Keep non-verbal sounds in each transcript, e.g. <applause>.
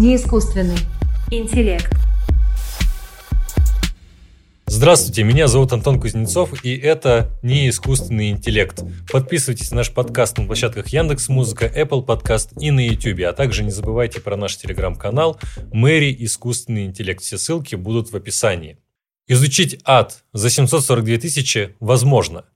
Не искусственный. Интеллект. Здравствуйте, меня зовут Антон Кузнецов, и это не искусственный интеллект. Подписывайтесь на наш подкаст на площадках Яндекс Музыка, Apple Podcast и на YouTube, а также не забывайте про наш телеграм-канал Мэри Искусственный интеллект. Все ссылки будут в описании. Изучить ад за 742 тысячи возможно –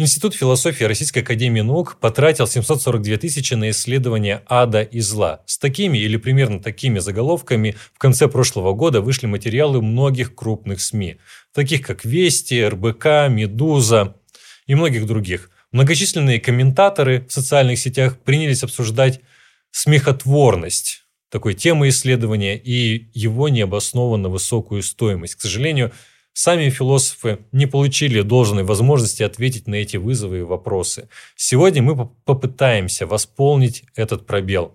Институт философии Российской Академии Наук потратил 742 тысячи на исследование ада и зла. С такими или примерно такими заголовками в конце прошлого года вышли материалы многих крупных СМИ, таких как Вести, РБК, Медуза и многих других. Многочисленные комментаторы в социальных сетях принялись обсуждать смехотворность такой темы исследования и его необоснованно высокую стоимость. К сожалению, Сами философы не получили должной возможности ответить на эти вызовы и вопросы. Сегодня мы попытаемся восполнить этот пробел.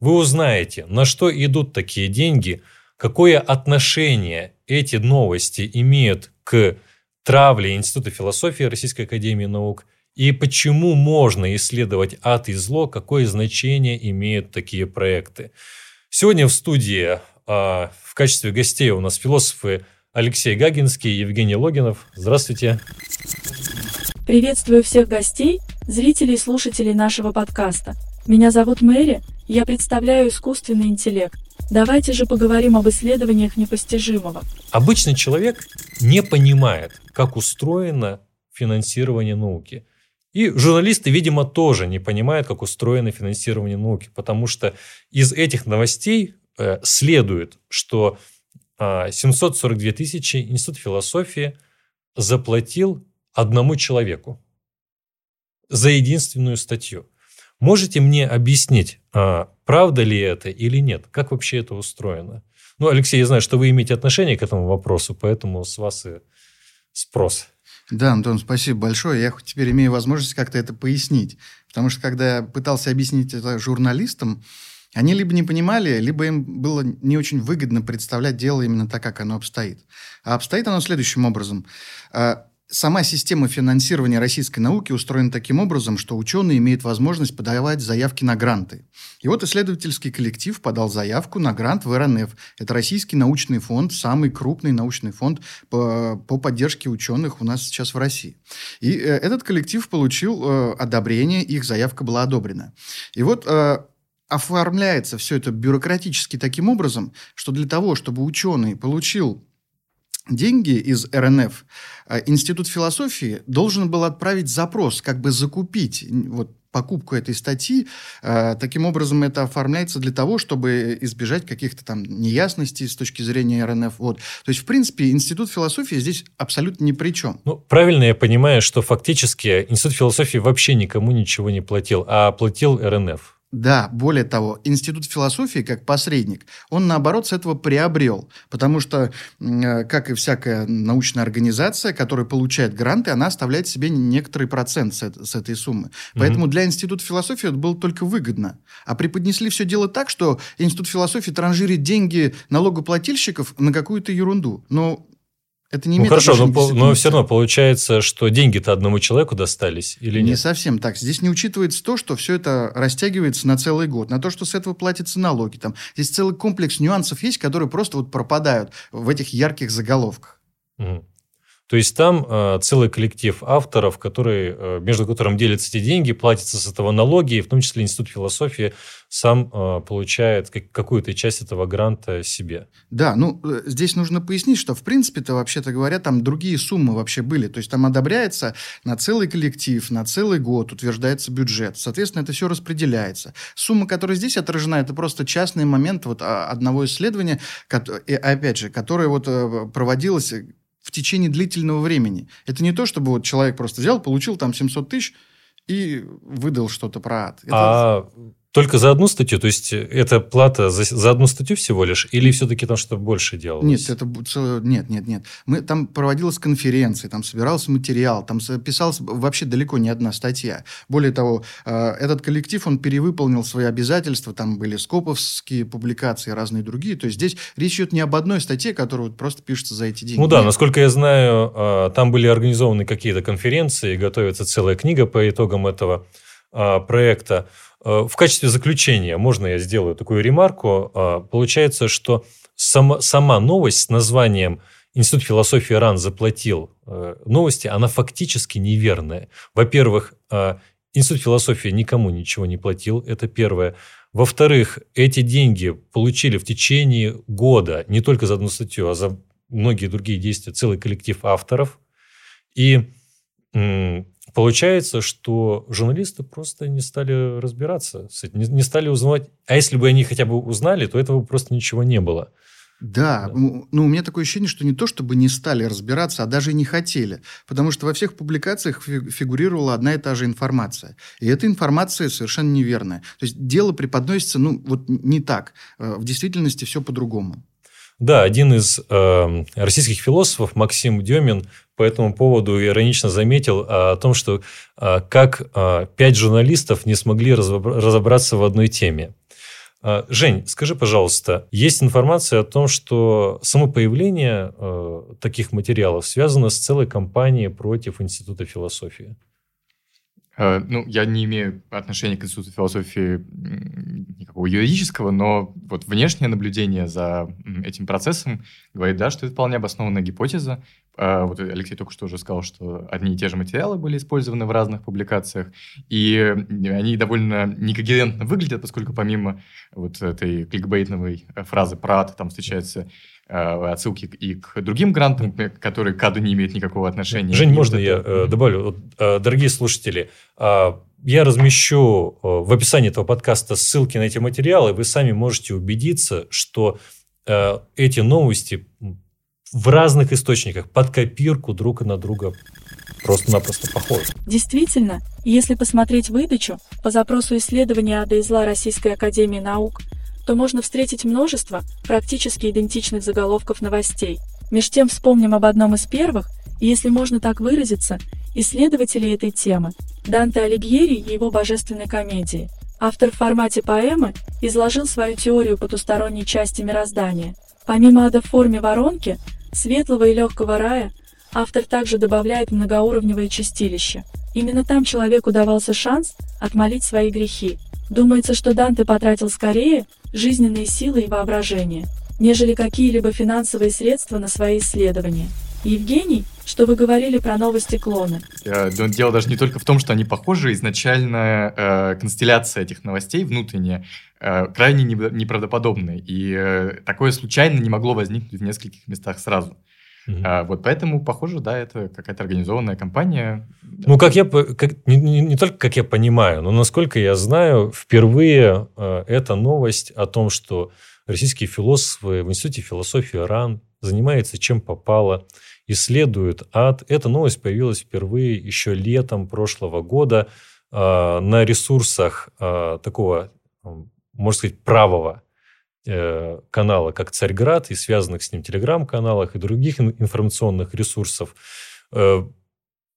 Вы узнаете, на что идут такие деньги, какое отношение эти новости имеют к травле Института философии Российской Академии Наук и почему можно исследовать ад и зло, какое значение имеют такие проекты. Сегодня в студии а, в качестве гостей у нас философы Алексей Гагинский, Евгений Логинов. Здравствуйте. Приветствую всех гостей, зрителей и слушателей нашего подкаста. Меня зовут Мэри, я представляю искусственный интеллект. Давайте же поговорим об исследованиях непостижимого. Обычный человек не понимает, как устроено финансирование науки. И журналисты, видимо, тоже не понимают, как устроено финансирование науки, потому что из этих новостей э, следует, что 742 а, тысячи Институт философии заплатил одному человеку за единственную статью. Можете мне объяснить, а, правда ли это или нет? Как вообще это устроено? Ну, Алексей, я знаю, что вы имеете отношение к этому вопросу, поэтому с вас и спрос. Да, Антон, спасибо большое. Я теперь имею возможность как-то это пояснить. Потому что, когда я пытался объяснить это журналистам, они либо не понимали, либо им было не очень выгодно представлять дело именно так, как оно обстоит. А обстоит оно следующим образом. А, сама система финансирования российской науки устроена таким образом, что ученые имеют возможность подавать заявки на гранты. И вот исследовательский коллектив подал заявку на грант в РНФ. Это Российский научный фонд, самый крупный научный фонд по, по поддержке ученых у нас сейчас в России. И э, этот коллектив получил э, одобрение, их заявка была одобрена. И вот э, оформляется все это бюрократически таким образом, что для того, чтобы ученый получил деньги из РНФ, э, Институт философии должен был отправить запрос, как бы закупить вот, покупку этой статьи. Э, таким образом, это оформляется для того, чтобы избежать каких-то там неясностей с точки зрения РНФ. Вот. То есть, в принципе, Институт философии здесь абсолютно ни при чем. Ну, правильно я понимаю, что фактически Институт философии вообще никому ничего не платил, а платил РНФ. Да, более того, Институт философии, как посредник, он, наоборот, с этого приобрел. Потому что, э, как и всякая научная организация, которая получает гранты, она оставляет себе некоторый процент с, с этой суммы. Поэтому mm-hmm. для Института философии это было только выгодно. А преподнесли все дело так, что Институт философии транжирит деньги налогоплательщиков на какую-то ерунду. Но это не ну хорошо, но, но все равно получается, что деньги-то одному человеку достались или нет? Не совсем так. Здесь не учитывается то, что все это растягивается на целый год, на то, что с этого платятся налоги. Там. Здесь целый комплекс нюансов есть, которые просто вот пропадают в этих ярких заголовках. Угу. То есть там э, целый коллектив авторов, который, э, между которым делятся эти деньги, платятся с этого налоги, и в том числе Институт философии сам э, получает как, какую-то часть этого гранта себе. Да, ну э, здесь нужно пояснить, что в принципе-то, вообще-то говоря, там другие суммы вообще были. То есть там одобряется на целый коллектив, на целый год утверждается бюджет. Соответственно, это все распределяется. Сумма, которая здесь отражена, это просто частный момент вот а, одного исследования, и, опять же, которое вот э, проводилось в течение длительного времени. Это не то, чтобы вот человек просто взял, получил там 700 тысяч и выдал что-то про ад. Это... А только за одну статью? То есть, это плата за, за одну статью всего лишь? Или все-таки там что-то больше делалось? Нет, это нет, нет, нет. Мы, там проводилась конференция, там собирался материал, там писалась вообще далеко не одна статья. Более того, э, этот коллектив, он перевыполнил свои обязательства, там были скоповские публикации, разные другие. То есть, здесь речь идет не об одной статье, которая вот просто пишется за эти деньги. Ну да, нет. насколько я знаю, э, там были организованы какие-то конференции, готовится целая книга по итогам этого а, проекта. А, в качестве заключения, можно я сделаю такую ремарку, а, получается, что сама, сама новость с названием Институт философии РАН заплатил э, новости, она фактически неверная. Во-первых, Институт философии никому ничего не платил, это первое. Во-вторых, эти деньги получили в течение года не только за одну статью, а за многие другие действия целый коллектив авторов. И получается, что журналисты просто не стали разбираться, не стали узнавать. А если бы они хотя бы узнали, то этого просто ничего не было. Да, да, ну у меня такое ощущение, что не то чтобы не стали разбираться, а даже и не хотели. Потому что во всех публикациях фигурировала одна и та же информация. И эта информация совершенно неверная. То есть дело преподносится, ну, вот не так. Э, в действительности все по-другому. Да, один из э, российских философов, Максим Демин, по этому поводу иронично заметил о том, что э, как э, пять журналистов не смогли разобраться в одной теме. А, Жень, скажи, пожалуйста, есть информация о том, что само появление э, таких материалов связано с целой кампанией против Института философии? Э, ну, я не имею отношения к Институту философии никакого юридического, но вот внешнее наблюдение за этим процессом говорит, да, что это вполне обоснованная гипотеза, а, вот Алексей только что уже сказал, что одни и те же материалы были использованы в разных публикациях, и они довольно некогерентно выглядят, поскольку помимо вот этой кликбейтновой фразы про ад, там встречаются а, отсылки и к другим грантам, которые к аду не имеют никакого отношения. Жень, можно это... я э, добавлю? Э, дорогие слушатели, э, я размещу э, в описании этого подкаста ссылки на эти материалы, вы сами можете убедиться, что э, эти новости в разных источниках под копирку друг на друга просто-напросто похожи. Действительно, если посмотреть выдачу по запросу исследования ада и зла Российской Академии Наук, то можно встретить множество практически идентичных заголовков новостей. Меж тем вспомним об одном из первых, если можно так выразиться, исследователей этой темы, Данте Алигьери и его божественной комедии. Автор в формате поэмы изложил свою теорию потусторонней части мироздания. Помимо ада в форме воронки, светлого и легкого рая, автор также добавляет многоуровневое чистилище. Именно там человеку давался шанс отмолить свои грехи. Думается, что Данте потратил скорее жизненные силы и воображение, нежели какие-либо финансовые средства на свои исследования. Евгений, что вы говорили про новости клоны? Э, дело даже не только в том, что они похожи. Изначально э, констелляция этих новостей внутренняя э, крайне неправдоподобная. И э, такое случайно не могло возникнуть в нескольких местах сразу. А, вот поэтому, похоже, да, это какая-то организованная компания. Ну, как я, как, не, не, не только как я понимаю, но насколько я знаю, впервые э, эта новость о том, что российские философы в Институте философии РАН занимаются чем попало, исследуют ад. Эта новость появилась впервые еще летом прошлого года э, на ресурсах э, такого, можно сказать, правого э, канала, как Царьград, и связанных с ним телеграм-каналах и других информационных ресурсов. Э,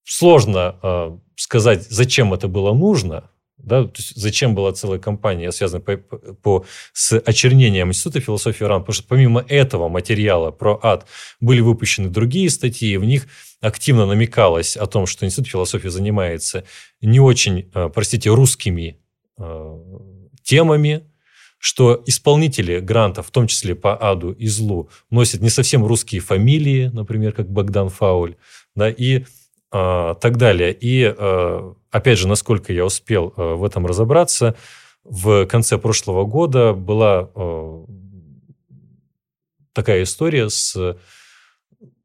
сложно э, сказать, зачем это было нужно, да? То есть зачем была целая кампания, связанная по, по, с очернением Института философии РАН? Потому что помимо этого материала про ад были выпущены другие статьи, в них активно намекалось о том, что Институт философии занимается не очень, э, простите, русскими темами, что исполнители грантов, в том числе по аду и злу, носят не совсем русские фамилии, например, как Богдан Фауль, да, и э, так далее. И э, опять же, насколько я успел э, в этом разобраться, в конце прошлого года была э, такая история с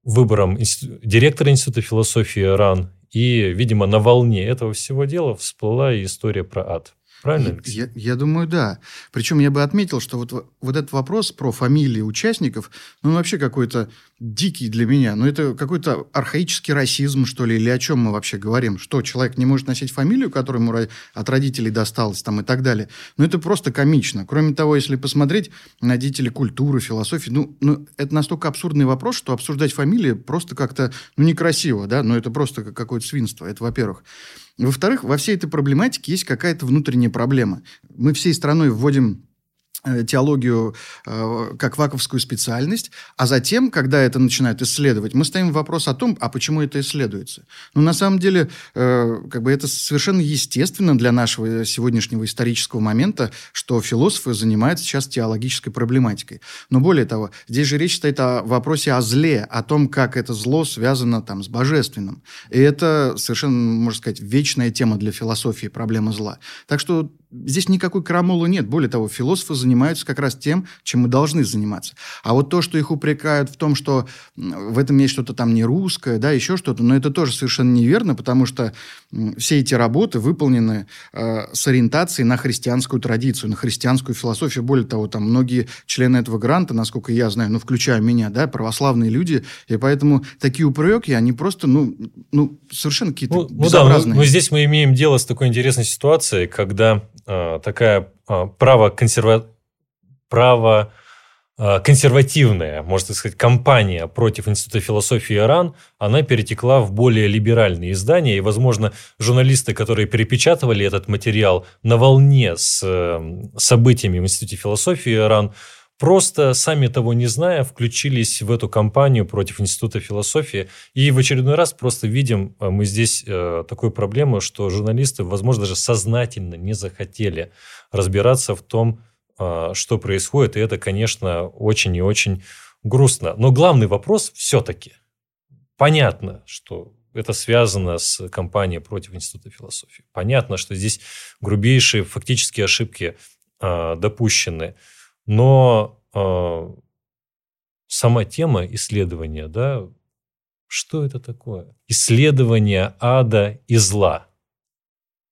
выбором директора Института философии РАН. И, видимо, на волне этого всего дела всплыла история про ад. Правильно, Алексей? Я, я думаю, да. Причем я бы отметил, что вот, вот этот вопрос про фамилии участников, ну, он вообще какой-то дикий для меня. Ну, это какой-то архаический расизм, что ли, или о чем мы вообще говорим? Что, человек не может носить фамилию, которая ему от родителей досталась, там, и так далее? Ну, это просто комично. Кроме того, если посмотреть на деятелей культуры, философии, ну, ну, это настолько абсурдный вопрос, что обсуждать фамилии просто как-то, ну, некрасиво, да, но ну, это просто какое-то свинство, это во-первых. Во-вторых, во всей этой проблематике есть какая-то внутренняя проблема. Мы всей страной вводим теологию э, как ваковскую специальность, а затем, когда это начинают исследовать, мы ставим вопрос о том, а почему это исследуется. Ну, на самом деле, э, как бы это совершенно естественно для нашего сегодняшнего исторического момента, что философы занимаются сейчас теологической проблематикой. Но более того, здесь же речь стоит о вопросе о зле, о том, как это зло связано там с божественным. И это совершенно, можно сказать, вечная тема для философии, проблема зла. Так что здесь никакой крамолы нет. Более того, философы занимаются как раз тем, чем мы должны заниматься. А вот то, что их упрекают в том, что в этом есть что-то там не русское, да, еще что-то, но это тоже совершенно неверно, потому что все эти работы выполнены э, с ориентацией на христианскую традицию, на христианскую философию. Более того, там многие члены этого гранта, насколько я знаю, ну, включая меня, да, православные люди, и поэтому такие упреки, они просто, ну, ну совершенно какие-то ну, безобразные. Ну да, но, но здесь мы имеем дело с такой интересной ситуацией, когда такая э, право консерва... право э, консервативная, можно сказать, кампания против Института философии Иран, она перетекла в более либеральные издания, и, возможно, журналисты, которые перепечатывали этот материал на волне с э, событиями в Институте философии Иран, просто, сами того не зная, включились в эту кампанию против Института философии. И в очередной раз просто видим э, мы здесь э, такую проблему, что журналисты, возможно, даже сознательно не захотели разбираться в том, э, что происходит. И это, конечно, очень и очень грустно. Но главный вопрос все-таки. Понятно, что это связано с кампанией против Института философии. Понятно, что здесь грубейшие фактические ошибки допущены. Но э, сама тема исследования, да, что это такое? Исследование ада и зла.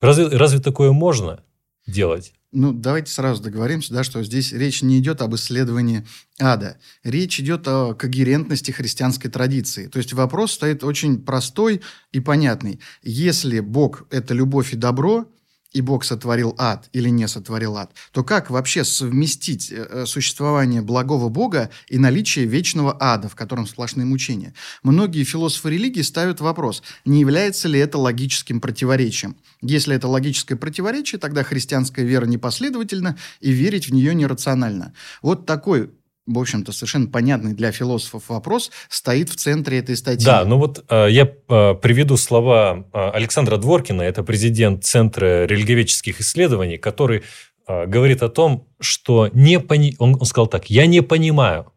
Разве, разве такое можно делать? Ну, давайте сразу договоримся, да, что здесь речь не идет об исследовании ада. Речь идет о когерентности христианской традиции. То есть вопрос стоит очень простой и понятный. Если Бог – это любовь и добро, и Бог сотворил ад или не сотворил ад, то как вообще совместить э, э, существование благого Бога и наличие вечного ада, в котором сплошные мучения? Многие философы религии ставят вопрос, не является ли это логическим противоречием. Если это логическое противоречие, тогда христианская вера непоследовательна и верить в нее нерационально. Вот такой в общем-то, совершенно понятный для философов вопрос стоит в центре этой статьи. Да, ну вот э, я э, приведу слова э, Александра Дворкина, это президент Центра религиоведческих исследований, который э, говорит о том, что не пони... он, он сказал так, я не понимаю,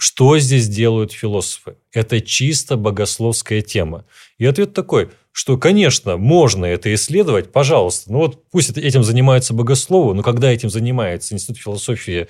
что здесь делают философы. Это чисто богословская тема. И ответ такой, что, конечно, можно это исследовать, пожалуйста. Ну вот пусть этим занимаются богословы, но когда этим занимается Институт философии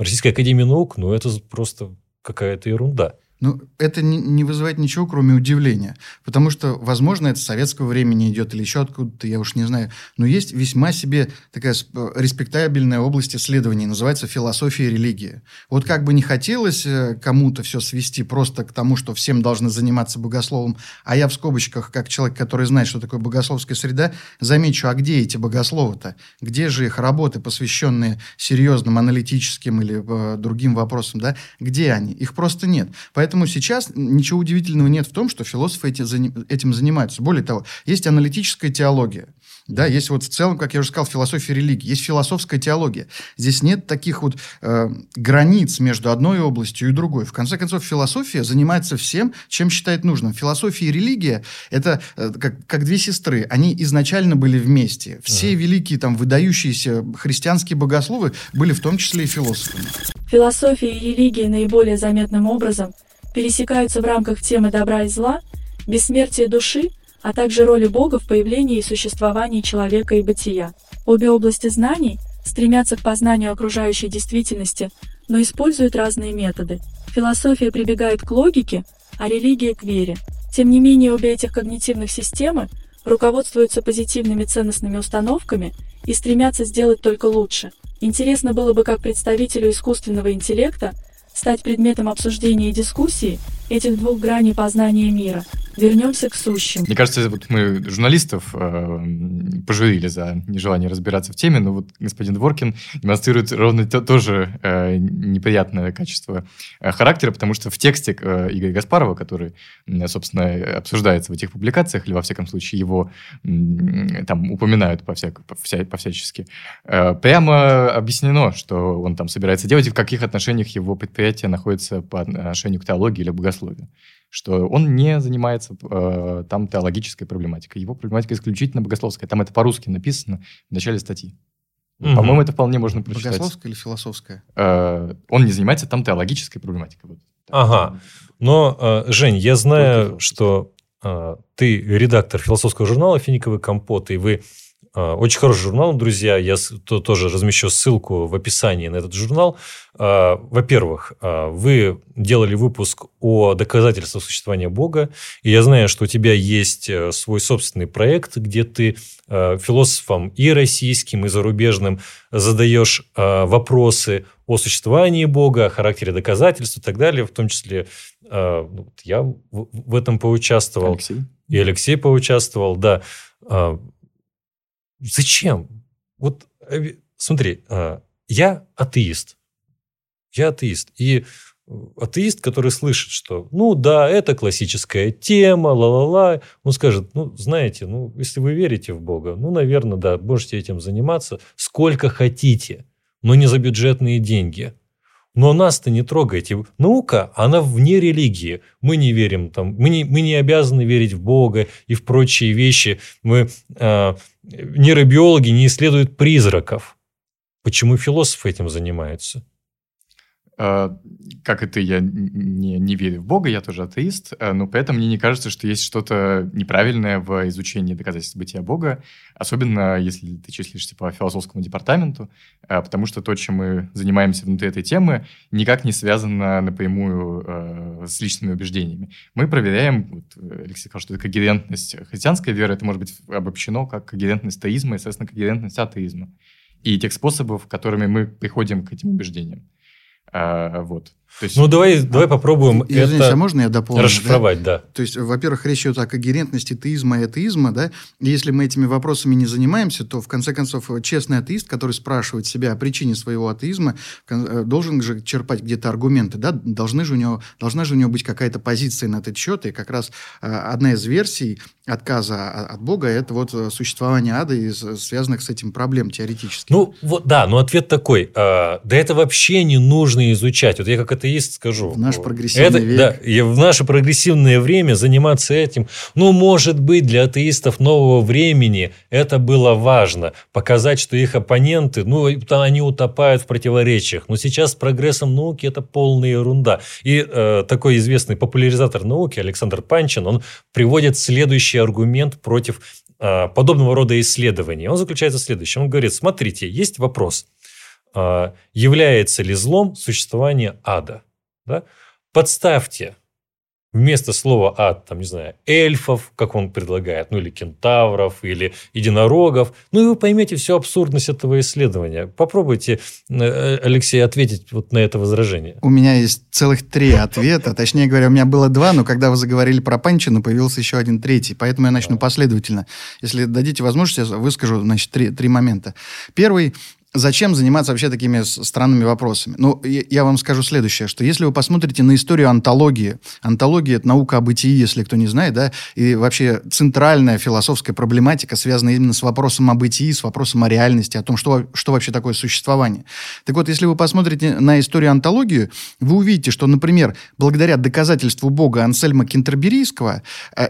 Российская Академия Наук, ну, это просто какая-то ерунда. Ну, это не, вызывает ничего, кроме удивления. Потому что, возможно, это с советского времени идет или еще откуда-то, я уж не знаю. Но есть весьма себе такая респектабельная область исследований, называется философия и религия. Вот как бы не хотелось э, кому-то все свести просто к тому, что всем должны заниматься богословом, а я в скобочках, как человек, который знает, что такое богословская среда, замечу, а где эти богословы-то? Где же их работы, посвященные серьезным аналитическим или э, другим вопросам, да? Где они? Их просто нет. Поэтому Поэтому сейчас ничего удивительного нет в том, что философы этим занимаются. Более того, есть аналитическая теология. Да, есть вот в целом, как я уже сказал, философия религии, есть философская теология. Здесь нет таких вот э, границ между одной областью и другой. В конце концов, философия занимается всем, чем считает нужным. Философия и религия – это э, как, как две сестры. Они изначально были вместе. Все uh-huh. великие там выдающиеся христианские богословы были в том числе и философами. Философия и религия наиболее заметным образом – пересекаются в рамках темы добра и зла, бессмертия души, а также роли Бога в появлении и существовании человека и бытия. Обе области знаний стремятся к познанию окружающей действительности, но используют разные методы. Философия прибегает к логике, а религия к вере. Тем не менее, обе этих когнитивных системы руководствуются позитивными ценностными установками и стремятся сделать только лучше. Интересно было бы как представителю искусственного интеллекта стать предметом обсуждения и дискуссии этих двух граней познания мира – Вернемся к сущим. Мне кажется, вот мы журналистов э, пожурили за нежелание разбираться в теме, но вот господин Дворкин демонстрирует ровно то, тоже э, неприятное качество э, характера, потому что в тексте э, Игоря Гаспарова, который, э, собственно, обсуждается в этих публикациях, или во всяком случае его э, там упоминают по, всяк, по, вся, по всячески, э, прямо объяснено, что он там собирается делать и в каких отношениях его предприятие находится по отношению к теологии или богословию что он не занимается э, там теологической проблематикой. Его проблематика исключительно богословская. Там это по-русски написано в начале статьи. Угу. По-моему, это вполне можно прочитать. Богословская или философская? Э, он не занимается там теологической проблематикой. Вот. Ага. Но, э, Жень, я знаю, что э, ты редактор философского журнала «Финиковый компот», и вы очень хороший журнал, друзья. Я тоже размещу ссылку в описании на этот журнал. А, во-первых, а, вы делали выпуск о доказательствах существования Бога. И я знаю, что у тебя есть э, свой собственный проект, где ты философам и российским, и зарубежным задаешь вопросы о существовании Бога, о характере доказательств и так далее. В том числе я в этом поучаствовал. Алексей. И Алексей поучаствовал, да. Зачем? Вот э, смотри, а, я атеист. Я атеист. И э, атеист, который слышит, что, ну да, это классическая тема, ла-ла-ла, он скажет, ну, знаете, ну, если вы верите в Бога, ну, наверное, да, можете этим заниматься сколько хотите, но не за бюджетные деньги. Но нас-то не трогайте. Наука, она вне религии. Мы не верим там, мы не, мы не обязаны верить в Бога и в прочие вещи. Мы э, нейробиологи не исследуют призраков. Почему философы этим занимаются? А, как и ты, я не, не верю в Бога, я тоже атеист, а, но при этом мне не кажется, что есть что-то неправильное в изучении доказательств бытия Бога, особенно если ты числишься по философскому департаменту, а, потому что то, чем мы занимаемся внутри этой темы, никак не связано напрямую с личными убеждениями. Мы проверяем, вот Алексей сказал, что это когерентность христианской веры, это может быть обобщено как когерентность теизма и, соответственно, когерентность атеизма. И тех способов, которыми мы приходим к этим убеждениям. А, вот. То есть, ну, давай, а, давай попробуем извините, это а можно я дополню? Расшифровать, да? да. То есть, во-первых, речь идет о когерентности теизма и атеизма, да? И если мы этими вопросами не занимаемся, то, в конце концов, честный атеист, который спрашивает себя о причине своего атеизма, э, должен же черпать где-то аргументы, да? Должны же у него, должна же у него быть какая-то позиция на этот счет, и как раз э, одна из версий отказа от Бога – это вот э, существование ада и связанных с этим проблем теоретически. Ну, вот, да, но ответ такой. да это вообще не нужно изучать. Вот я как атеист скажу. В наш прогрессивный это, век. Да, и в наше прогрессивное время заниматься этим. Ну, может быть, для атеистов нового времени это было важно. Показать, что их оппоненты, ну, они утопают в противоречиях. Но сейчас с прогрессом науки это полная ерунда. И э, такой известный популяризатор науки Александр Панчин, он приводит следующий аргумент против э, подобного рода исследований. Он заключается в следующем. Он говорит, смотрите, есть вопрос является ли злом существование ада. Да? Подставьте вместо слова ад, там, не знаю, эльфов, как он предлагает, ну или кентавров, или единорогов. Ну и вы поймете всю абсурдность этого исследования. Попробуйте, э, Алексей, ответить вот на это возражение. У меня есть целых три ответа. Точнее говоря, у меня было два, но когда вы заговорили про Панчину, появился еще один третий. Поэтому я начну последовательно. Если дадите возможность, я выскажу, значит, три, три момента. Первый зачем заниматься вообще такими странными вопросами? Ну, я вам скажу следующее, что если вы посмотрите на историю антологии, антология – это наука о бытии, если кто не знает, да, и вообще центральная философская проблематика связана именно с вопросом о бытии, с вопросом о реальности, о том, что, что вообще такое существование. Так вот, если вы посмотрите на историю антологии, вы увидите, что, например, благодаря доказательству Бога Ансельма Кентерберийского, э,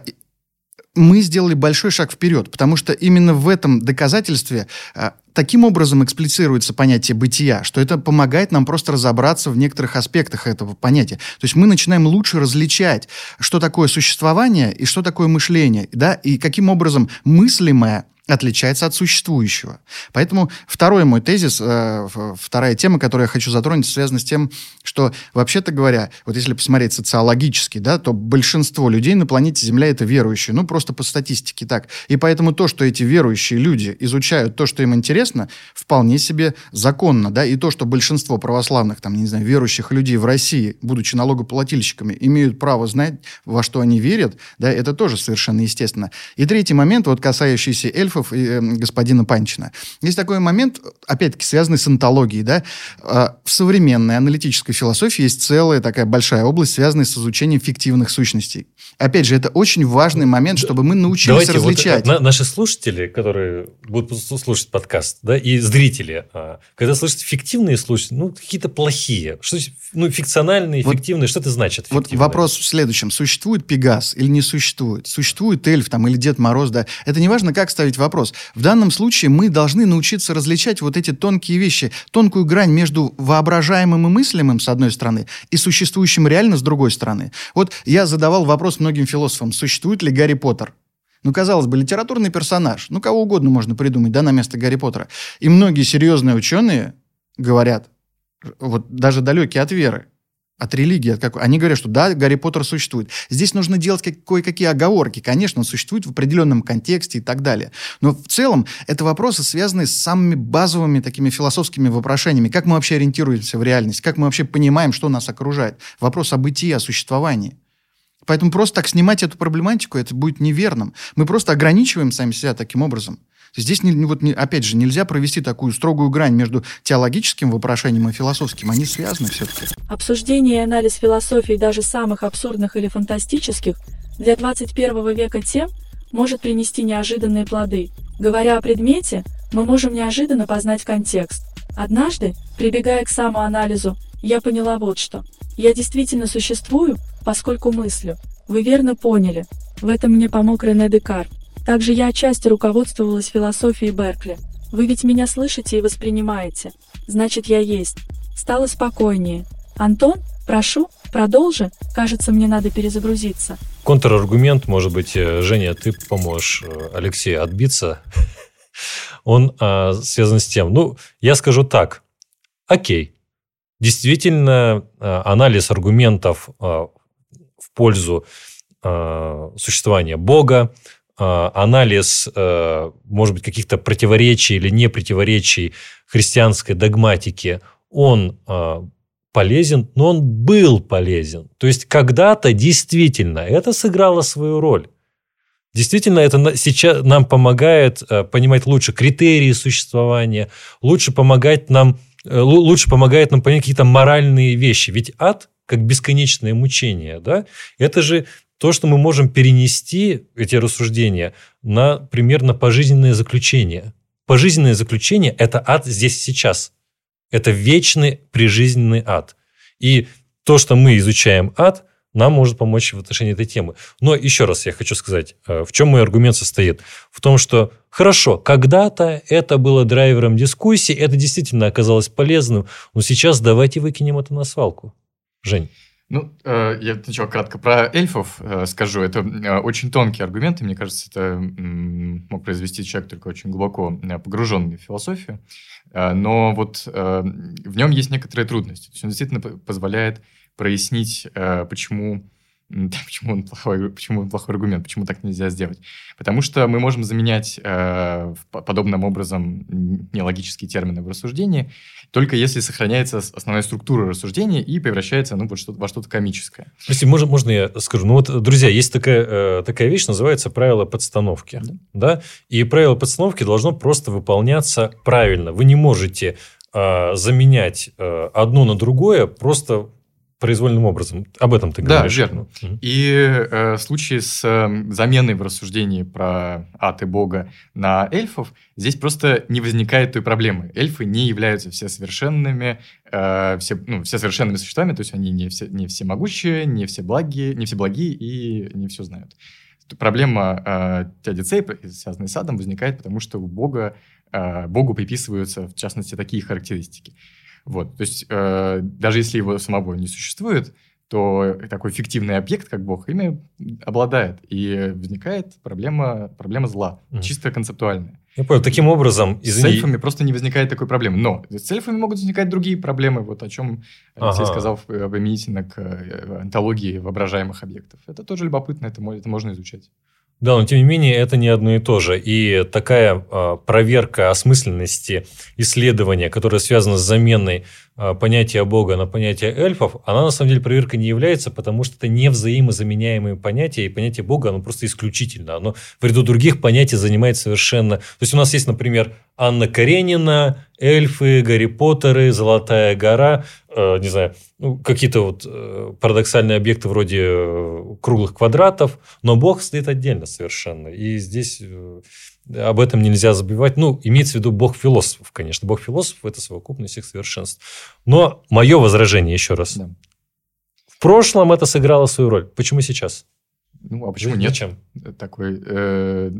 мы сделали большой шаг вперед, потому что именно в этом доказательстве а, таким образом эксплицируется понятие бытия, что это помогает нам просто разобраться в некоторых аспектах этого понятия. То есть мы начинаем лучше различать, что такое существование и что такое мышление, да, и каким образом мыслимое отличается от существующего. Поэтому второй мой тезис, э, вторая тема, которую я хочу затронуть, связана с тем, что, вообще-то говоря, вот если посмотреть социологически, да, то большинство людей на планете Земля это верующие, ну, просто по статистике так. И поэтому то, что эти верующие люди изучают то, что им интересно, вполне себе законно, да, и то, что большинство православных, там, не знаю, верующих людей в России, будучи налогоплательщиками, имеют право знать, во что они верят, да, это тоже совершенно естественно. И третий момент, вот касающийся эльфов, Чехов и э, господина Панчина. Есть такой момент, опять-таки, связанный с антологией. Да? Э, в современной аналитической философии есть целая такая большая область, связанная с изучением фиктивных сущностей. Опять же, это очень важный момент, чтобы мы научились Давайте различать. Вот, наши слушатели, которые будут слушать подкаст, да, и зрители, а, когда слышат фиктивные слушатели, ну, какие-то плохие. Что, ну, фикциональные, вот, фиктивные, что это значит? Вот вопрос в следующем. Существует Пегас или не существует? Существует эльф там, или Дед Мороз? Да? Это не важно, как ставить вопрос. В данном случае мы должны научиться различать вот эти тонкие вещи, тонкую грань между воображаемым и мыслимым, с одной стороны, и существующим реально, с другой стороны. Вот я задавал вопрос многим философам, существует ли Гарри Поттер? Ну, казалось бы, литературный персонаж. Ну, кого угодно можно придумать, да, на место Гарри Поттера. И многие серьезные ученые говорят, вот даже далекие от веры, от религии, от какой. Они говорят, что да, Гарри Поттер существует. Здесь нужно делать как, кое-какие оговорки. Конечно, он существует в определенном контексте и так далее. Но в целом это вопросы, связанные с самыми базовыми такими философскими вопрошениями. Как мы вообще ориентируемся в реальность? Как мы вообще понимаем, что нас окружает? Вопрос о бытии, о существовании. Поэтому просто так снимать эту проблематику, это будет неверным. Мы просто ограничиваем сами себя таким образом. Здесь, не, вот, не, опять же, нельзя провести такую строгую грань между теологическим вопрошением и философским. Они связаны все-таки. Обсуждение и анализ философии даже самых абсурдных или фантастических для 21 века тем может принести неожиданные плоды. Говоря о предмете, мы можем неожиданно познать контекст. Однажды, прибегая к самоанализу, я поняла вот что. Я действительно существую, поскольку мыслю. Вы верно поняли. В этом мне помог Рене Декарт. Также я отчасти руководствовалась философией Беркли. Вы ведь меня слышите и воспринимаете. Значит, я есть. Стало спокойнее. Антон, прошу, продолжи. Кажется, мне надо перезагрузиться. Контраргумент, может быть, э, Женя, ты поможешь э, Алексею отбиться. Он а, связан с тем, ну, я скажу так. Окей. Действительно, а, анализ аргументов пользу а, существования Бога, а, анализ, а, может быть, каких-то противоречий или не противоречий христианской догматики, он а, полезен, но он был полезен. То есть когда-то действительно это сыграло свою роль. Действительно, это сейчас нам помогает понимать лучше критерии существования, лучше помогать нам, э, лучше помогает нам понять какие-то моральные вещи. Ведь ад как бесконечное мучение, да, это же то, что мы можем перенести эти рассуждения на примерно пожизненное заключение. Пожизненное заключение – это ад здесь сейчас. Это вечный прижизненный ад. И то, что мы изучаем ад, нам может помочь в отношении этой темы. Но еще раз я хочу сказать, э, в чем мой аргумент состоит? В том, что хорошо, когда-то это было драйвером дискуссии, это действительно оказалось полезным, но сейчас давайте выкинем это на свалку. Жень. Ну, э, я сначала кратко про эльфов э, скажу. Это э, очень тонкие аргументы. Мне кажется, это мог произвести человек только очень глубоко погруженный в философию. Но вот в нем есть некоторые трудности. То есть он действительно позволяет прояснить, э, почему <laughs> Почему он плохой, почему он плохой аргумент? Почему так нельзя сделать? Потому что мы можем заменять э, подобным образом нелогические термины в рассуждении, только если сохраняется основная структура рассуждения и превращается ну, во, что во что-то комическое. Если можно, можно я скажу? Ну вот, друзья, есть такая, э, такая вещь, называется правило подстановки. Да. да? И правило подстановки должно просто выполняться правильно. Вы не можете э, заменять э, одно на другое просто произвольным образом. Об этом ты говоришь. Да, верно. Угу. И э, в случае с э, заменой в рассуждении про ад и бога на эльфов, здесь просто не возникает той проблемы. Эльфы не являются все совершенными, э, все, ну, все совершенными существами, то есть они не все, не все могущие, не все благие, не все благие и не все знают. Проблема э, дяди Цейпа, связанная с адом, возникает потому, что у бога, э, богу приписываются, в частности, такие характеристики. Вот, то есть э, даже если его самого не существует, то такой фиктивный объект, как Бог, ими обладает. И возникает проблема, проблема зла, mm. чисто концептуальная. Я понял. Таким образом, извини... С эльфами просто не возникает такой проблемы. Но с эльфами могут возникать другие проблемы, вот о чем Алексей ага. сказал применительно к э, антологии воображаемых объектов. Это тоже любопытно, это, это можно изучать. Да, но тем не менее это не одно и то же. И такая э, проверка осмысленности исследования, которая связана с заменой э, понятия Бога на понятие эльфов, она на самом деле проверкой не является, потому что это не взаимозаменяемые понятия, и понятие Бога, оно просто исключительно. Оно в ряду других понятий занимает совершенно... То есть у нас есть, например, Анна Каренина, эльфы, Гарри Поттеры, Золотая гора, э, не знаю, ну, какие-то вот э, парадоксальные объекты вроде э, круглых квадратов, но Бог стоит отдельно совершенно. И здесь э, об этом нельзя забивать. Ну, имеется в виду Бог философов, конечно. Бог философов – это совокупность всех совершенств. Но мое возражение еще раз. Да. В прошлом это сыграло свою роль. Почему сейчас? Ну, а почему нет? Зачем? Такой, э,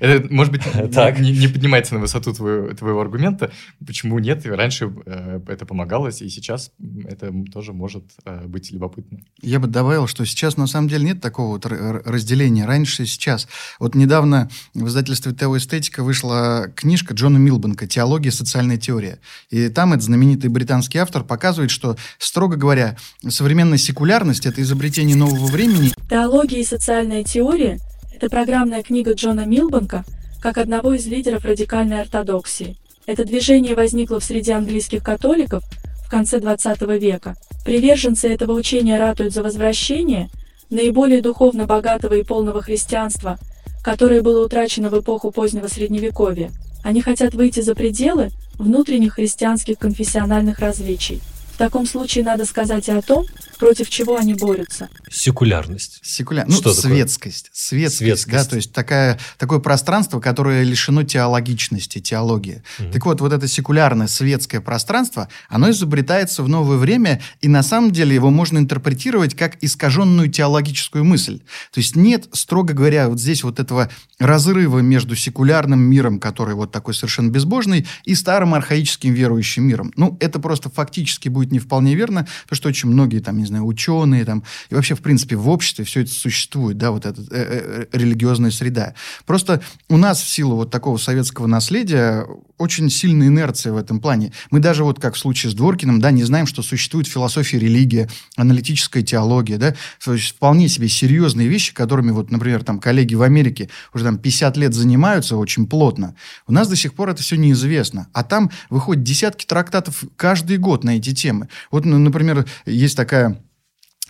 это, может быть, <laughs> не, не поднимается на высоту твоего, твоего аргумента. Почему нет? Раньше э, это помогалось, и сейчас это тоже может э, быть любопытно. Я бы добавил, что сейчас на самом деле нет такого вот разделения. Раньше и сейчас. Вот недавно в издательстве Тео Эстетика вышла книжка Джона Милбанка «Теология. Социальная теория». И там этот знаменитый британский автор показывает, что, строго говоря, современная секулярность – это изобретение нового времени. Теология социальная теория – это программная книга Джона Милбанка как одного из лидеров радикальной ортодоксии. Это движение возникло в среде английских католиков в конце XX века. Приверженцы этого учения ратуют за возвращение наиболее духовно богатого и полного христианства, которое было утрачено в эпоху позднего Средневековья. Они хотят выйти за пределы внутренних христианских конфессиональных различий. В таком случае надо сказать и о том, против чего они борются. Секулярность. Секуляр... Ну, Что светскость. Светскость, светскость, да, то есть такая, такое пространство, которое лишено теологичности, теологии. Угу. Так вот, вот это секулярное светское пространство, оно изобретается в новое время, и на самом деле его можно интерпретировать как искаженную теологическую мысль. То есть нет, строго говоря, вот здесь вот этого разрыва между секулярным миром, который вот такой совершенно безбожный, и старым архаическим верующим миром. Ну, это просто фактически будет не вполне верно, потому что очень многие там, не знаю, ученые там, и вообще, в принципе, в обществе все это существует, да, вот эта э, э, религиозная среда. Просто у нас в силу вот такого советского наследия очень сильная инерция в этом плане. Мы даже вот как в случае с Дворкиным, да, не знаем, что существует философия, религия, аналитическая теология, да, то есть вполне себе серьезные вещи, которыми вот, например, там коллеги в Америке уже там 50 лет занимаются очень плотно. У нас до сих пор это все неизвестно. А там выходят десятки трактатов каждый год на эти темы. Вот, ну, например, есть такая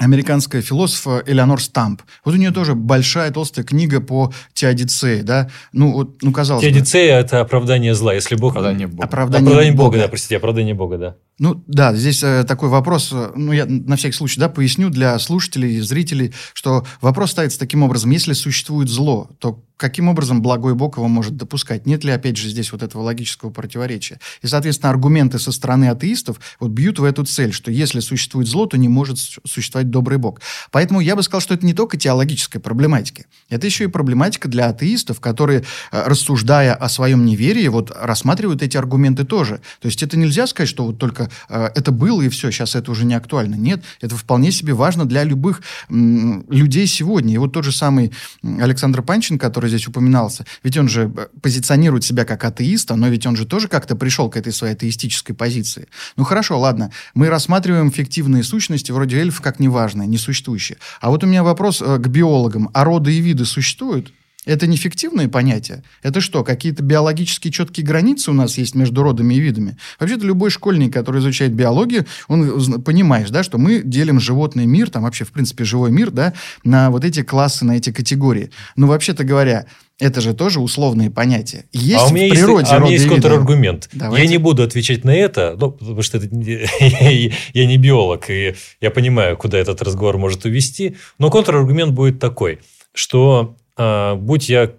американская философа Элеонор Стамп. Вот у нее тоже большая толстая книга по теодицее, да? Ну, вот, ну, казалось Теодицея бы. – это оправдание зла, если Бог… Оправдание Бога. Оправдание, оправдание Бога, Бога, да, простите, оправдание Бога, да. Ну, да, здесь э, такой вопрос, э, ну, я на всякий случай, да, поясню для слушателей, зрителей, что вопрос ставится таким образом, если существует зло, то каким образом благой Бог его может допускать? Нет ли, опять же, здесь вот этого логического противоречия? И, соответственно, аргументы со стороны атеистов вот бьют в эту цель, что если существует зло, то не может существовать добрый Бог. Поэтому я бы сказал, что это не только теологическая проблематика, это еще и проблематика для атеистов, которые, э, рассуждая о своем неверии, вот рассматривают эти аргументы тоже. То есть это нельзя сказать, что вот только это было и все, сейчас это уже не актуально. Нет, это вполне себе важно для любых людей сегодня. И вот тот же самый Александр Панчин, который здесь упоминался, ведь он же э, позиционирует себя как атеиста, но ведь он же тоже как-то пришел к этой своей атеистической позиции. Ну хорошо, ладно, мы рассматриваем фиктивные сущности вроде эльфов как неважные, несуществующие. А вот у меня вопрос э, к биологам. А роды и виды существуют? Это не фиктивные понятия. Это что, какие-то биологические четкие границы у нас есть между родами и видами? Вообще-то любой школьник, который изучает биологию, он понимаешь, да, что мы делим животный мир, там вообще, в принципе, живой мир, да, на вот эти классы, на эти категории. Но вообще-то говоря, это же тоже условные понятия. Есть а у меня в природе есть, а у меня есть контраргумент. Давайте. Я не буду отвечать на это, ну, потому что это, <laughs> я не биолог, и я понимаю, куда этот разговор может увести. Но контраргумент будет такой, что а, будь я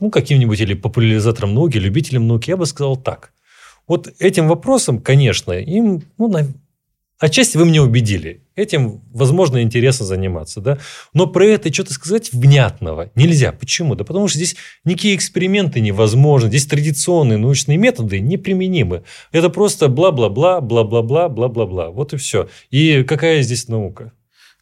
ну, каким-нибудь или популяризатором науки, любителем науки, я бы сказал так. Вот этим вопросом, конечно, им, ну, на... отчасти вы меня убедили. Этим, возможно, интересно заниматься, да. Но про это что-то сказать внятного нельзя. Почему? Да потому что здесь никакие эксперименты невозможны. Здесь традиционные научные методы неприменимы. Это просто бла-бла-бла, бла-бла-бла, бла-бла-бла. Вот и все. И какая здесь наука?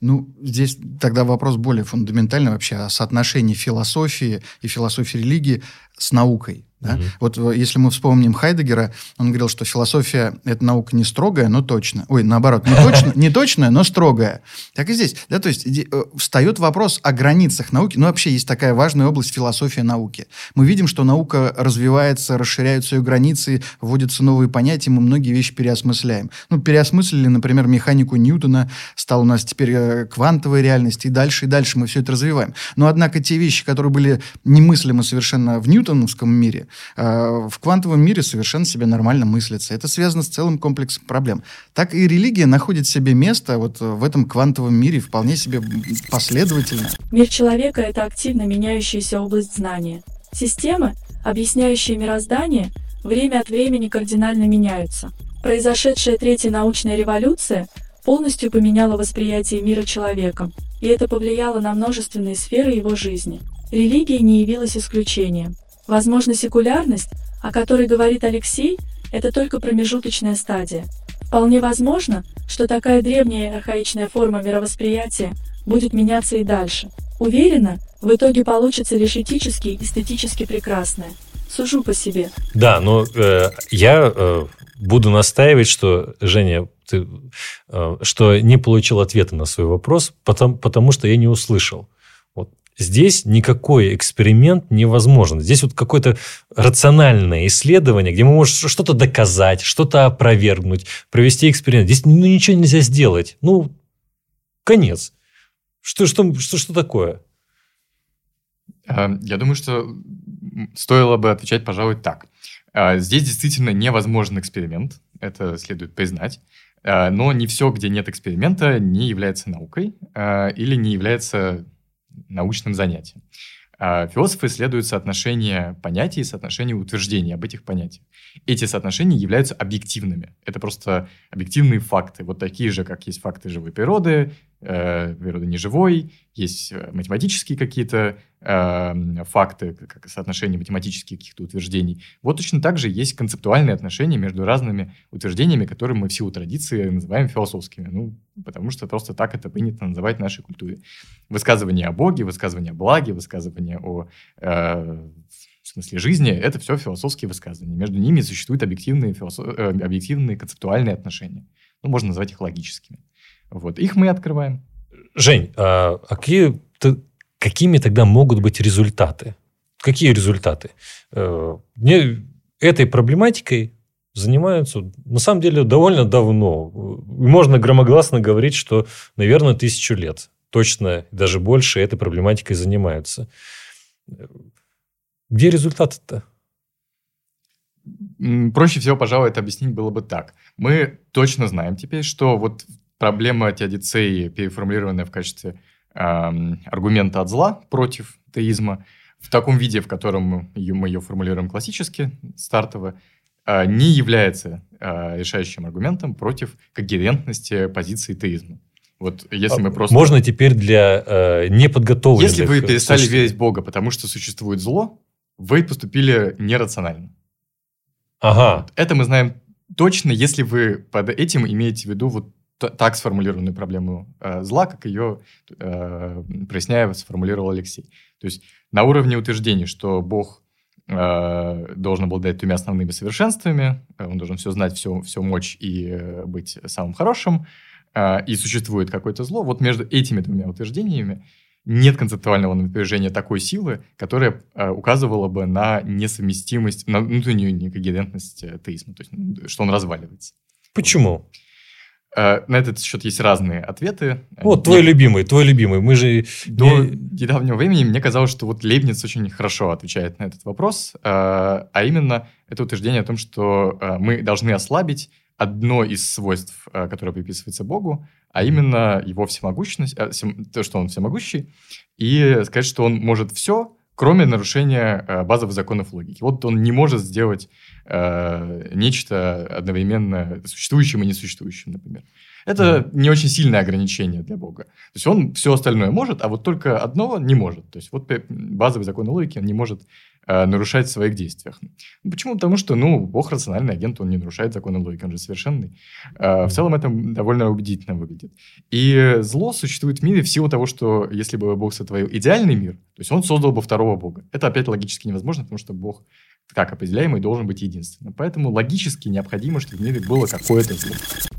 Ну, здесь тогда вопрос более фундаментальный вообще о соотношении философии и философии религии с наукой. Да? Угу. Вот если мы вспомним Хайдегера, он говорил, что философия – это наука не строгая, но точная. Ой, наоборот, не, точно, не точная, но строгая. Так и здесь. Да, то есть э, встает вопрос о границах науки. Ну, вообще есть такая важная область философия науки. Мы видим, что наука развивается, расширяются ее границы, вводятся новые понятия, мы многие вещи переосмысляем. Ну, переосмыслили, например, механику Ньютона, стал у нас теперь э, квантовая реальность, и дальше, и дальше мы все это развиваем. Но, однако, те вещи, которые были немыслимы совершенно в ньютоновском мире, Э, в квантовом мире совершенно себе нормально мыслится. Это связано с целым комплексом проблем. Так и религия находит себе место вот в этом квантовом мире вполне себе последовательно. Мир человека – это активно меняющаяся область знания. Системы, объясняющие мироздание, время от времени кардинально меняются. Произошедшая третья научная революция полностью поменяла восприятие мира человеком, и это повлияло на множественные сферы его жизни. Религия не явилась исключением. Возможно, секулярность, о которой говорит Алексей, это только промежуточная стадия. Вполне возможно, что такая древняя и архаичная форма мировосприятия будет меняться и дальше. Уверена, в итоге получится лишь этически эстетически прекрасное. Сужу по себе. Да, но э, я э, буду настаивать, что, Женя, ты, э, что не получил ответа на свой вопрос, потому, потому что я не услышал. Здесь никакой эксперимент невозможен. Здесь вот какое-то рациональное исследование, где мы можем что-то доказать, что-то опровергнуть, провести эксперимент. Здесь ну, ничего нельзя сделать. Ну, конец. Что, что, что, что такое? А, я думаю, что стоило бы отвечать, пожалуй, так. А, здесь действительно невозможен эксперимент, это следует признать. А, но не все, где нет эксперимента, не является наукой или не является научным занятием. А философы исследуют соотношение понятий и соотношение утверждений об этих понятиях. Эти соотношения являются объективными. Это просто объективные факты. Вот такие же, как есть факты живой природы, э, природы неживой, есть э, математические какие-то э, факты, как соотношение математических каких-то утверждений. Вот точно так же есть концептуальные отношения между разными утверждениями, которые мы в силу традиции называем философскими. Ну, потому что просто так это принято называть в нашей культуре. Высказывание о Боге, высказывание о благе, высказывание о э, в смысле жизни, это все философские высказывания. Между ними существуют объективные, философ... Э, объективные концептуальные отношения. Ну, можно назвать их логическими. Вот. Их мы открываем. Жень, а, а какие, какими тогда могут быть результаты? Какие результаты? Э, мне этой проблематикой занимаются, на самом деле, довольно давно. Можно громогласно говорить, что, наверное, тысячу лет. Точно, даже больше этой проблематикой занимаются. Где результаты-то? Проще всего, пожалуй, это объяснить было бы так. Мы точно знаем теперь, что вот проблема теодицеи, переформулированная в качестве э, аргумента от зла против теизма, в таком виде, в котором мы ее, мы ее формулируем классически, стартово, э, не является э, решающим аргументом против когерентности позиции теизма. Вот если мы просто... Можно теперь для э, неподготовленных... Если вы перестали слушателей... верить в Бога, потому что существует зло, вы поступили нерационально. Ага. Вот. Это мы знаем точно, если вы под этим имеете в виду вот так сформулированную проблему э, зла, как ее, э, проясняя, сформулировал Алексей. То есть на уровне утверждения, что Бог э, должен обладать двумя основными совершенствами, э, он должен все знать, все, все мочь и э, быть самым хорошим, э, и существует какое-то зло, вот между этими двумя утверждениями нет концептуального напряжения такой силы, которая э, указывала бы на несовместимость, на внутреннюю некогерентность э, теизма, то есть что он разваливается. Почему? Э, на этот счет есть разные ответы. Вот твой Мне... любимый, твой любимый. Мы же... До недавнего времени мне казалось, что вот Лейбниц очень хорошо отвечает на этот вопрос, э, а именно это утверждение о том, что э, мы должны ослабить одно из свойств, которое приписывается Богу, а именно его всемогущность, то, что он всемогущий, и сказать, что он может все, кроме нарушения базовых законов логики. Вот он не может сделать э, нечто одновременно существующим и несуществующим, например. Это mm не очень сильное ограничение для Бога. То есть он все остальное может, а вот только одно не может. То есть вот базовый закон логики он не может э, нарушать в своих действиях. Почему? Потому что, ну, Бог рациональный агент, он не нарушает законы логики, он же совершенный. Э, в целом это довольно убедительно выглядит. И зло существует в мире в силу того, что если бы Бог сотворил идеальный мир, то есть он создал бы второго Бога. Это опять логически невозможно, потому что Бог как определяемый должен быть единственным. Поэтому логически необходимо, чтобы в мире было какое-то зло.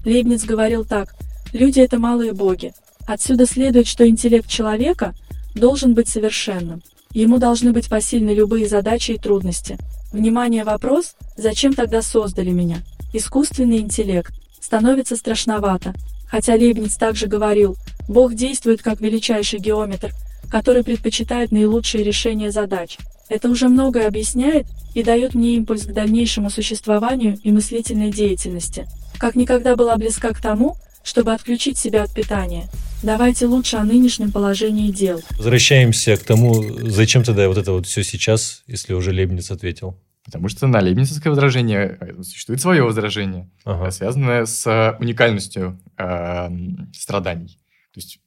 Лейбниц говорил так. Люди – это малые боги. Отсюда следует, что интеллект человека должен быть совершенным. Ему должны быть посильны любые задачи и трудности. Внимание, вопрос, зачем тогда создали меня? Искусственный интеллект. Становится страшновато. Хотя Лейбниц также говорил, Бог действует как величайший геометр, который предпочитает наилучшие решения задач. Это уже многое объясняет и дает мне импульс к дальнейшему существованию и мыслительной деятельности. Как никогда была близка к тому, чтобы отключить себя от питания. Давайте лучше о нынешнем положении дел. Возвращаемся к тому, зачем тогда вот это вот все сейчас, если уже Лебниц ответил. Потому что на лейбницевское возражение э, существует свое возражение, ага. связанное с э, уникальностью э, страданий. То есть,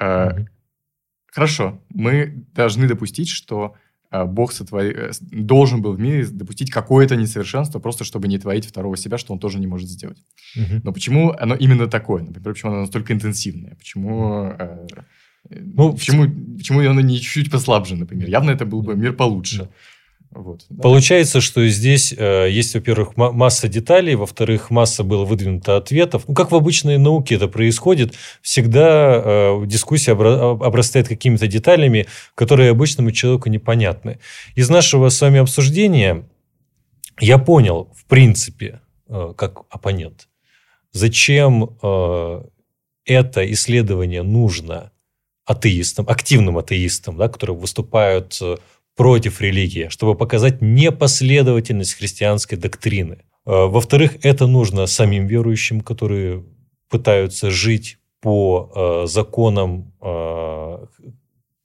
э, угу. хорошо, мы должны допустить, что Бог сотвори... Э, должен был в мире допустить какое-то несовершенство, просто чтобы не творить второго себя, что он тоже не может сделать. Угу. Но почему оно именно такое? Например, почему оно настолько интенсивное? Почему... Э, ну, почему, почему оно не чуть-чуть послабже, например? Явно это был бы мир получше. Да. Вот. Получается, что здесь э, есть, во-первых, масса деталей, во-вторых, масса было выдвинуто ответов. Ну, как в обычной науке это происходит, всегда э, дискуссия обра- обрастает какими-то деталями, которые обычному человеку непонятны. Из нашего с вами обсуждения я понял, в принципе, э, как оппонент, зачем э, это исследование нужно атеистам, активным атеистам, да, которые выступают э, против религии, чтобы показать непоследовательность христианской доктрины. А, во-вторых, это нужно самим верующим, которые пытаются жить по а, законам а,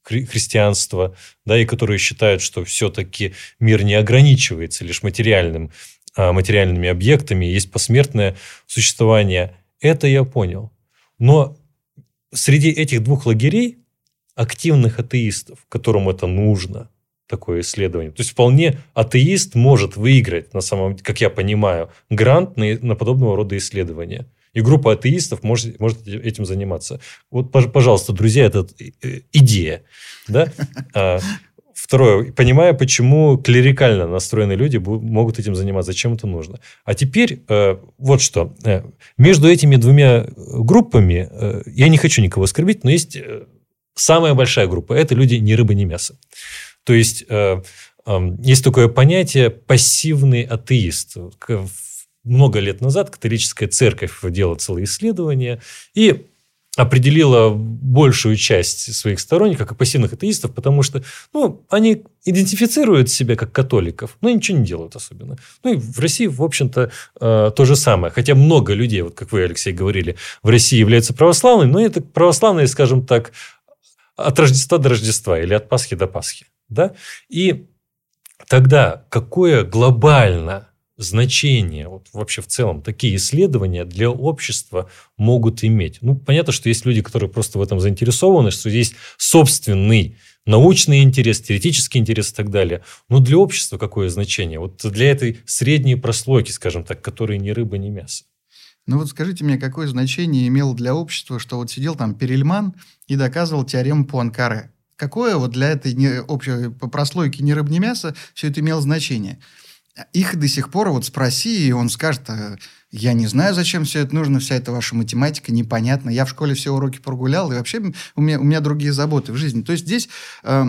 христианства, да, и которые считают, что все-таки мир не ограничивается лишь материальным, материальными объектами, есть посмертное существование. Это я понял. Но среди этих двух лагерей активных атеистов, которым это нужно – такое исследование. То есть вполне атеист может выиграть, на самом как я понимаю, грант на, на подобного рода исследования. И группа атеистов может, может этим заниматься. Вот, пожалуйста, друзья, это э, идея. Да? А, второе, понимая, почему клерикально настроенные люди могут этим заниматься, зачем это нужно. А теперь э, вот что. Э, между этими двумя группами, я не хочу никого оскорбить, но есть самая большая группа. Это люди ни рыба, ни мясо. То есть э, есть такое понятие пассивный атеист. Много лет назад католическая церковь делала целые исследования и определила большую часть своих сторонников как пассивных атеистов, потому что ну, они идентифицируют себя как католиков, но ничего не делают особенно. Ну и в России, в общем-то, э, то же самое. Хотя много людей, вот как вы, Алексей, говорили, в России являются православными, но это православные, скажем так, от Рождества до Рождества или от Пасхи до Пасхи. Да? И тогда какое глобально значение вот вообще в целом такие исследования для общества могут иметь? Ну, понятно, что есть люди, которые просто в этом заинтересованы, что есть собственный научный интерес, теоретический интерес и так далее. Но для общества какое значение? Вот для этой средней прослойки, скажем так, которые ни рыба, ни мясо. Ну вот скажите мне, какое значение имело для общества, что вот сидел там Перельман и доказывал теорему Пуанкаре? Какое вот для этой не, общей по прослойке ни рыб, ни мяса все это имело значение? Их до сих пор вот спроси, и он скажет, «А, я не знаю, зачем все это нужно, вся эта ваша математика непонятна. Я в школе все уроки прогулял, и вообще у меня, у меня другие заботы в жизни. То есть здесь э,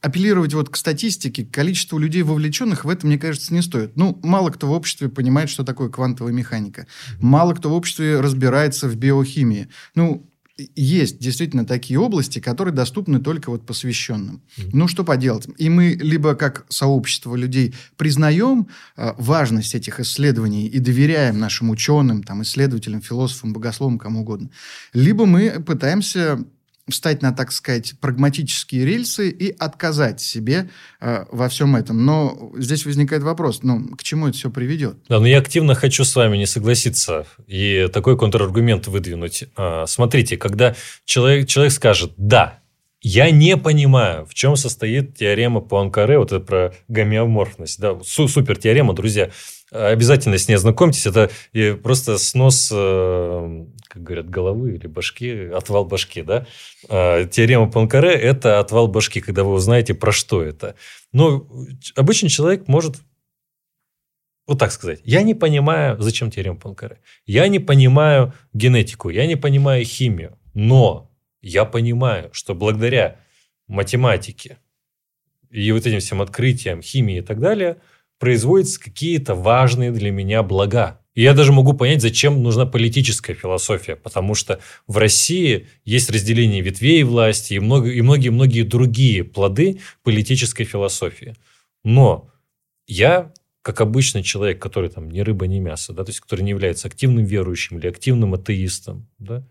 апеллировать вот к статистике, к количеству людей вовлеченных в это, мне кажется, не стоит. Ну, мало кто в обществе понимает, что такое квантовая механика. Мало кто в обществе разбирается в биохимии. Ну, есть действительно такие области, которые доступны только вот посвященным. Mm-hmm. Ну, что поделать? И мы либо как сообщество людей признаем э, важность этих исследований и доверяем нашим ученым, там, исследователям, философам, богословам, кому угодно, либо мы пытаемся встать на, так сказать, прагматические рельсы и отказать себе э, во всем этом. Но здесь возникает вопрос, ну, к чему это все приведет? Да, но я активно хочу с вами не согласиться и такой контраргумент выдвинуть. А, смотрите, когда человек, человек скажет «да», Я не понимаю, в чем состоит теорема Пуанкаре, вот это про гомеоморфность. Да, су супер теорема, друзья. Обязательно с ней ознакомьтесь. Это просто снос, э, как говорят, головы или башки, отвал башки. Да? А, теорема Пуанкаре – это отвал башки, когда вы узнаете, про что это. Но обычный человек может вот так сказать, я не понимаю, зачем теорема Панкаре. Я не понимаю генетику, я не понимаю химию. Но я понимаю, что благодаря математике и вот этим всем открытиям, химии и так далее, производятся какие-то важные для меня блага. И я даже могу понять, зачем нужна политическая философия, потому что в России есть разделение ветвей власти и многие-многие другие плоды политической философии. Но я как обычный человек, который там ни рыба, ни мясо, да, то есть который не является активным верующим или активным атеистом, да,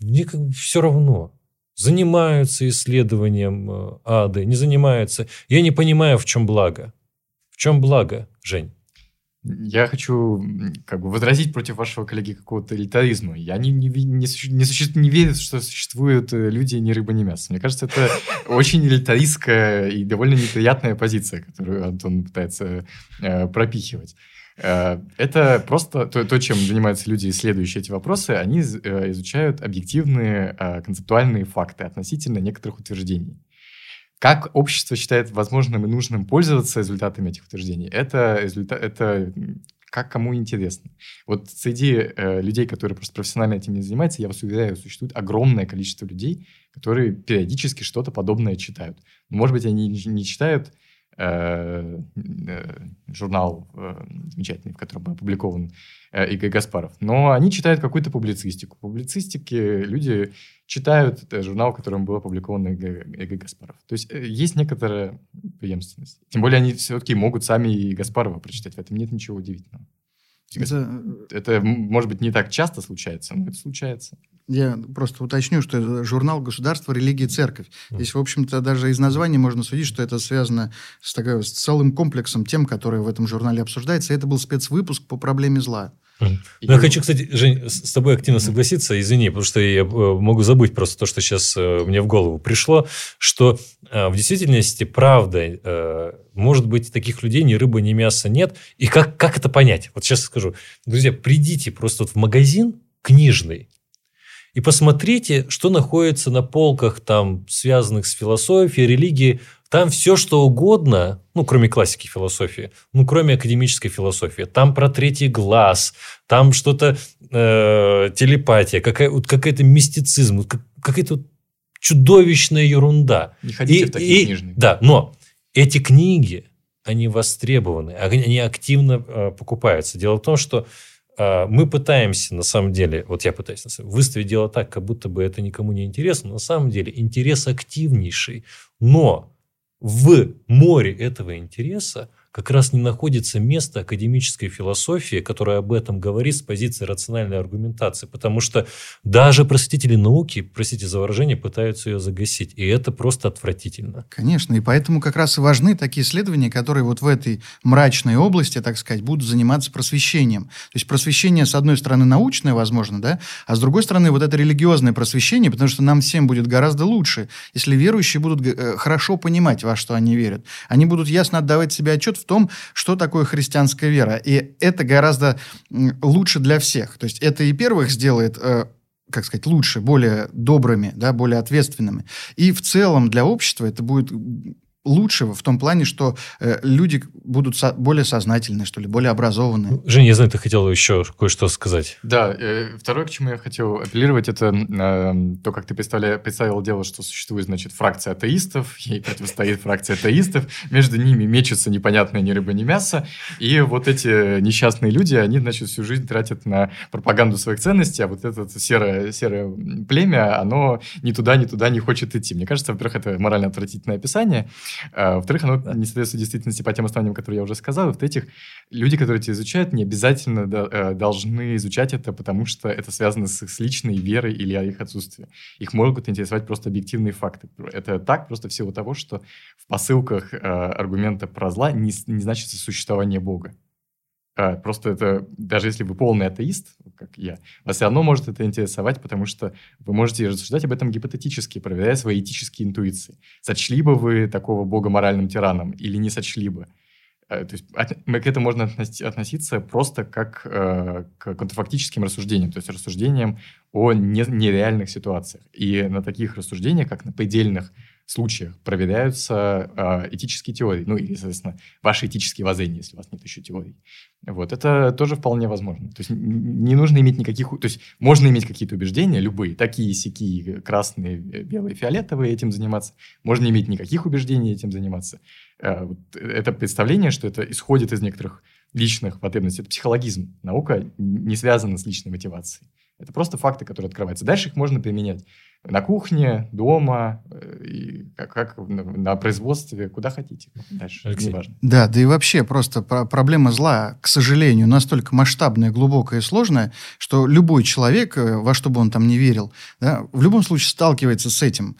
мне как бы все равно. Занимаются исследованием э, ады, не занимаются. Я не понимаю, в чем благо. В чем благо, Жень? Я хочу как бы возразить против вашего коллеги какого-то элитаризма. Я не, не, не, суще, не, суще, не верю, что существуют э, люди ни рыба, ни мясо. Мне кажется, это <laughs> очень элитаристская и довольно неприятная позиция, которую Антон пытается э, пропихивать. Э, это просто то, то, чем занимаются люди, исследующие эти вопросы. Они э, изучают объективные э, концептуальные факты относительно некоторых утверждений. Как общество считает возможным и нужным пользоваться результатами этих утверждений, это, результат, это как кому интересно. Вот среди э, людей, которые просто профессионально этим не занимаются, я вас уверяю, существует огромное количество людей, которые периодически что-то подобное читают. Может быть, они не читают журнал э, замечательный, в котором опубликован Игорь Гаспаров. Но они читают какую-то публицистику. Публицистики люди читают журнал, в котором был опубликован Игорь Гаспаров. То есть есть некоторая преемственность. Тем более они все-таки могут сами и Гаспарова прочитать. В этом нет ничего удивительного. Это... это, может быть, не так часто случается, но это случается. Я просто уточню, что это журнал «Государство, религия, церковь». Здесь, в общем-то, даже из названия можно судить, что это связано с, такой, с целым комплексом тем, которые в этом журнале обсуждается. И это был спецвыпуск по проблеме зла. Ну, я хочу, кстати, Жень, с тобой активно согласиться, извини, потому что я э, могу забыть просто то, что сейчас э, мне в голову пришло, что э, в действительности, правда, может быть, таких людей ни рыба, ни мяса нет. И как, как это понять? Вот сейчас скажу. Друзья, придите просто вот в магазин книжный, и посмотрите, что находится на полках, там, связанных с философией, религией. Там все, что угодно, ну, кроме классики философии, ну, кроме академической философии. Там про третий глаз, там что-то э, телепатия, какая, вот какая-то мистицизм, как, какая-то чудовищная ерунда. Не ходите и, в такие и, книжные. Да, но эти книги, они востребованы, они активно э, покупаются. Дело в том, что мы пытаемся, на самом деле, вот я пытаюсь выставить дело так, как будто бы это никому не интересно, на самом деле интерес активнейший, но в море этого интереса как раз не находится место академической философии, которая об этом говорит с позиции рациональной аргументации. Потому что даже просветители науки, простите за выражение, пытаются ее загасить. И это просто отвратительно. Конечно. И поэтому как раз и важны такие исследования, которые вот в этой мрачной области, так сказать, будут заниматься просвещением. То есть просвещение, с одной стороны, научное, возможно, да, а с другой стороны, вот это религиозное просвещение, потому что нам всем будет гораздо лучше, если верующие будут э, хорошо понимать, во что они верят. Они будут ясно отдавать себе отчет в том, что такое христианская вера. И это гораздо лучше для всех. То есть это и первых сделает э, как сказать, лучше, более добрыми, да, более ответственными. И в целом для общества это будет лучше в том плане, что э, люди будут со- более сознательны, что ли, более образованные. Ну, Женя, я знаю, ты хотел еще кое-что сказать. Да, э, второе, к чему я хотел апеллировать, это э, то, как ты представля- представил дело, что существует, значит, фракция атеистов, <laughs> ей противостоит фракция атеистов, между ними мечется непонятное ни рыба, ни мясо, и вот эти несчастные люди, они, значит, всю жизнь тратят на пропаганду своих ценностей, а вот это серое, серое племя, оно ни туда, ни туда не хочет идти. Мне кажется, во-первых, это морально отвратительное описание, а, во-вторых, оно да. не соответствует действительности по тем основаниям, которые я уже сказал. В-третьих, люди, которые это изучают, не обязательно э, должны изучать это, потому что это связано с их личной верой или их отсутствием. Их могут интересовать просто объективные факты. Это так просто в силу того, что в посылках э, аргумента про зла не, не значится существование Бога. А, просто это, даже если вы полный атеист, как я, вас все равно может это интересовать, потому что вы можете рассуждать об этом гипотетически, проверяя свои этические интуиции. Сочли бы вы такого бога моральным тираном или не сочли бы? Э, то есть к этому можно относиться просто как э, к контрфактическим рассуждениям, то есть рассуждениям о нереальных ситуациях. И на таких рассуждениях, как на предельных случаях, проверяются э, этические теории, ну или, соответственно, ваши этические воззрения, если у вас нет еще теорий. Вот, это тоже вполне возможно. То есть не нужно иметь никаких... То есть можно иметь какие-то убеждения, любые, такие, сякие, красные, белые, фиолетовые, этим заниматься. Можно иметь никаких убеждений, этим заниматься. Э, вот это представление, что это исходит из некоторых личных потребностей. Это психологизм. Наука не связана с личной мотивацией. Это просто факты, которые открываются. Дальше их можно применять на кухне, дома, э, и как, как на производстве, куда хотите. Дальше, Алексей. неважно. Да, да и вообще просто проблема зла, к сожалению, настолько масштабная, глубокая и сложная, что любой человек, э, во что бы он там не верил, да, в любом случае сталкивается с этим.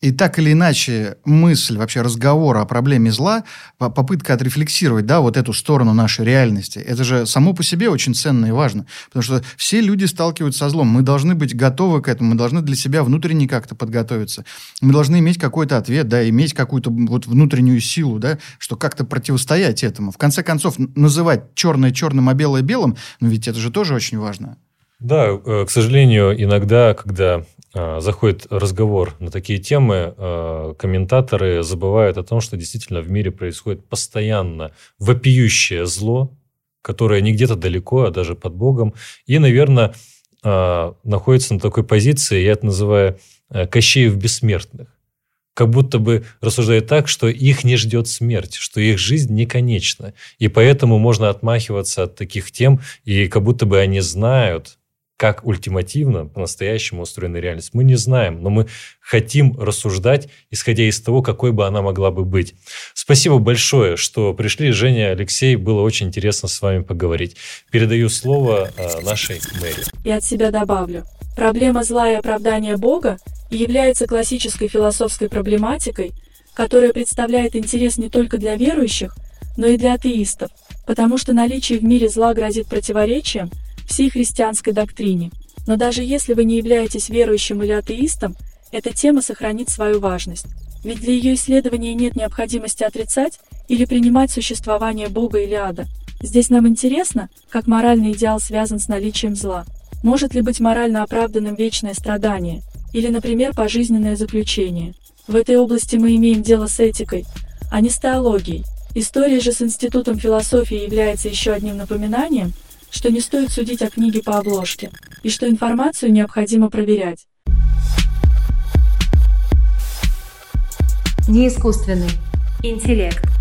И так или иначе мысль, вообще разговор о проблеме зла, попытка отрефлексировать, да, вот эту сторону нашей реальности, это же само по себе очень ценно и важно. Потому что все люди сталкиваются со злом. Мы должны быть готовы к этому, мы должны для себя внутренне как-то подготовиться. Мы должны иметь какой-то ответ, да, иметь какую-то вот внутреннюю силу, да, что как-то противостоять этому. В конце концов, называть черное черным, а белое белым, ну ведь это же тоже очень важно. Да, э, к сожалению, иногда, когда заходит разговор на такие темы, а, комментаторы забывают о том, что действительно в мире происходит постоянно вопиющее зло, которое не где-то далеко, а даже под Богом, и, наверное, а, находится на такой позиции, я это называю Кощеев бессмертных. Как будто бы рассуждают так, что их не ждет смерть, что их жизнь не конечна. И поэтому можно отмахиваться от таких тем, и как будто бы они знают, как ультимативно по-настоящему устроена реальность, мы не знаем, но мы хотим рассуждать, исходя из того, какой бы она могла бы быть. Спасибо большое, что пришли, Женя, Алексей, было очень интересно с вами поговорить. Передаю слово э, нашей мэри. И от себя добавлю. Проблема зла и оправдания Бога является классической философской проблематикой, которая представляет интерес не только для верующих, но и для атеистов, потому что наличие в мире зла грозит противоречием – всей христианской доктрине. Но даже если вы не являетесь верующим или атеистом, эта тема сохранит свою важность. Ведь для ее исследования нет необходимости отрицать или принимать существование Бога или ада. Здесь нам интересно, как моральный идеал связан с наличием зла. Может ли быть морально оправданным вечное страдание? Или, например, пожизненное заключение? В этой области мы имеем дело с этикой, а не с теологией. История же с Институтом философии является еще одним напоминанием, что не стоит судить о книге по обложке, и что информацию необходимо проверять. Неискусственный интеллект.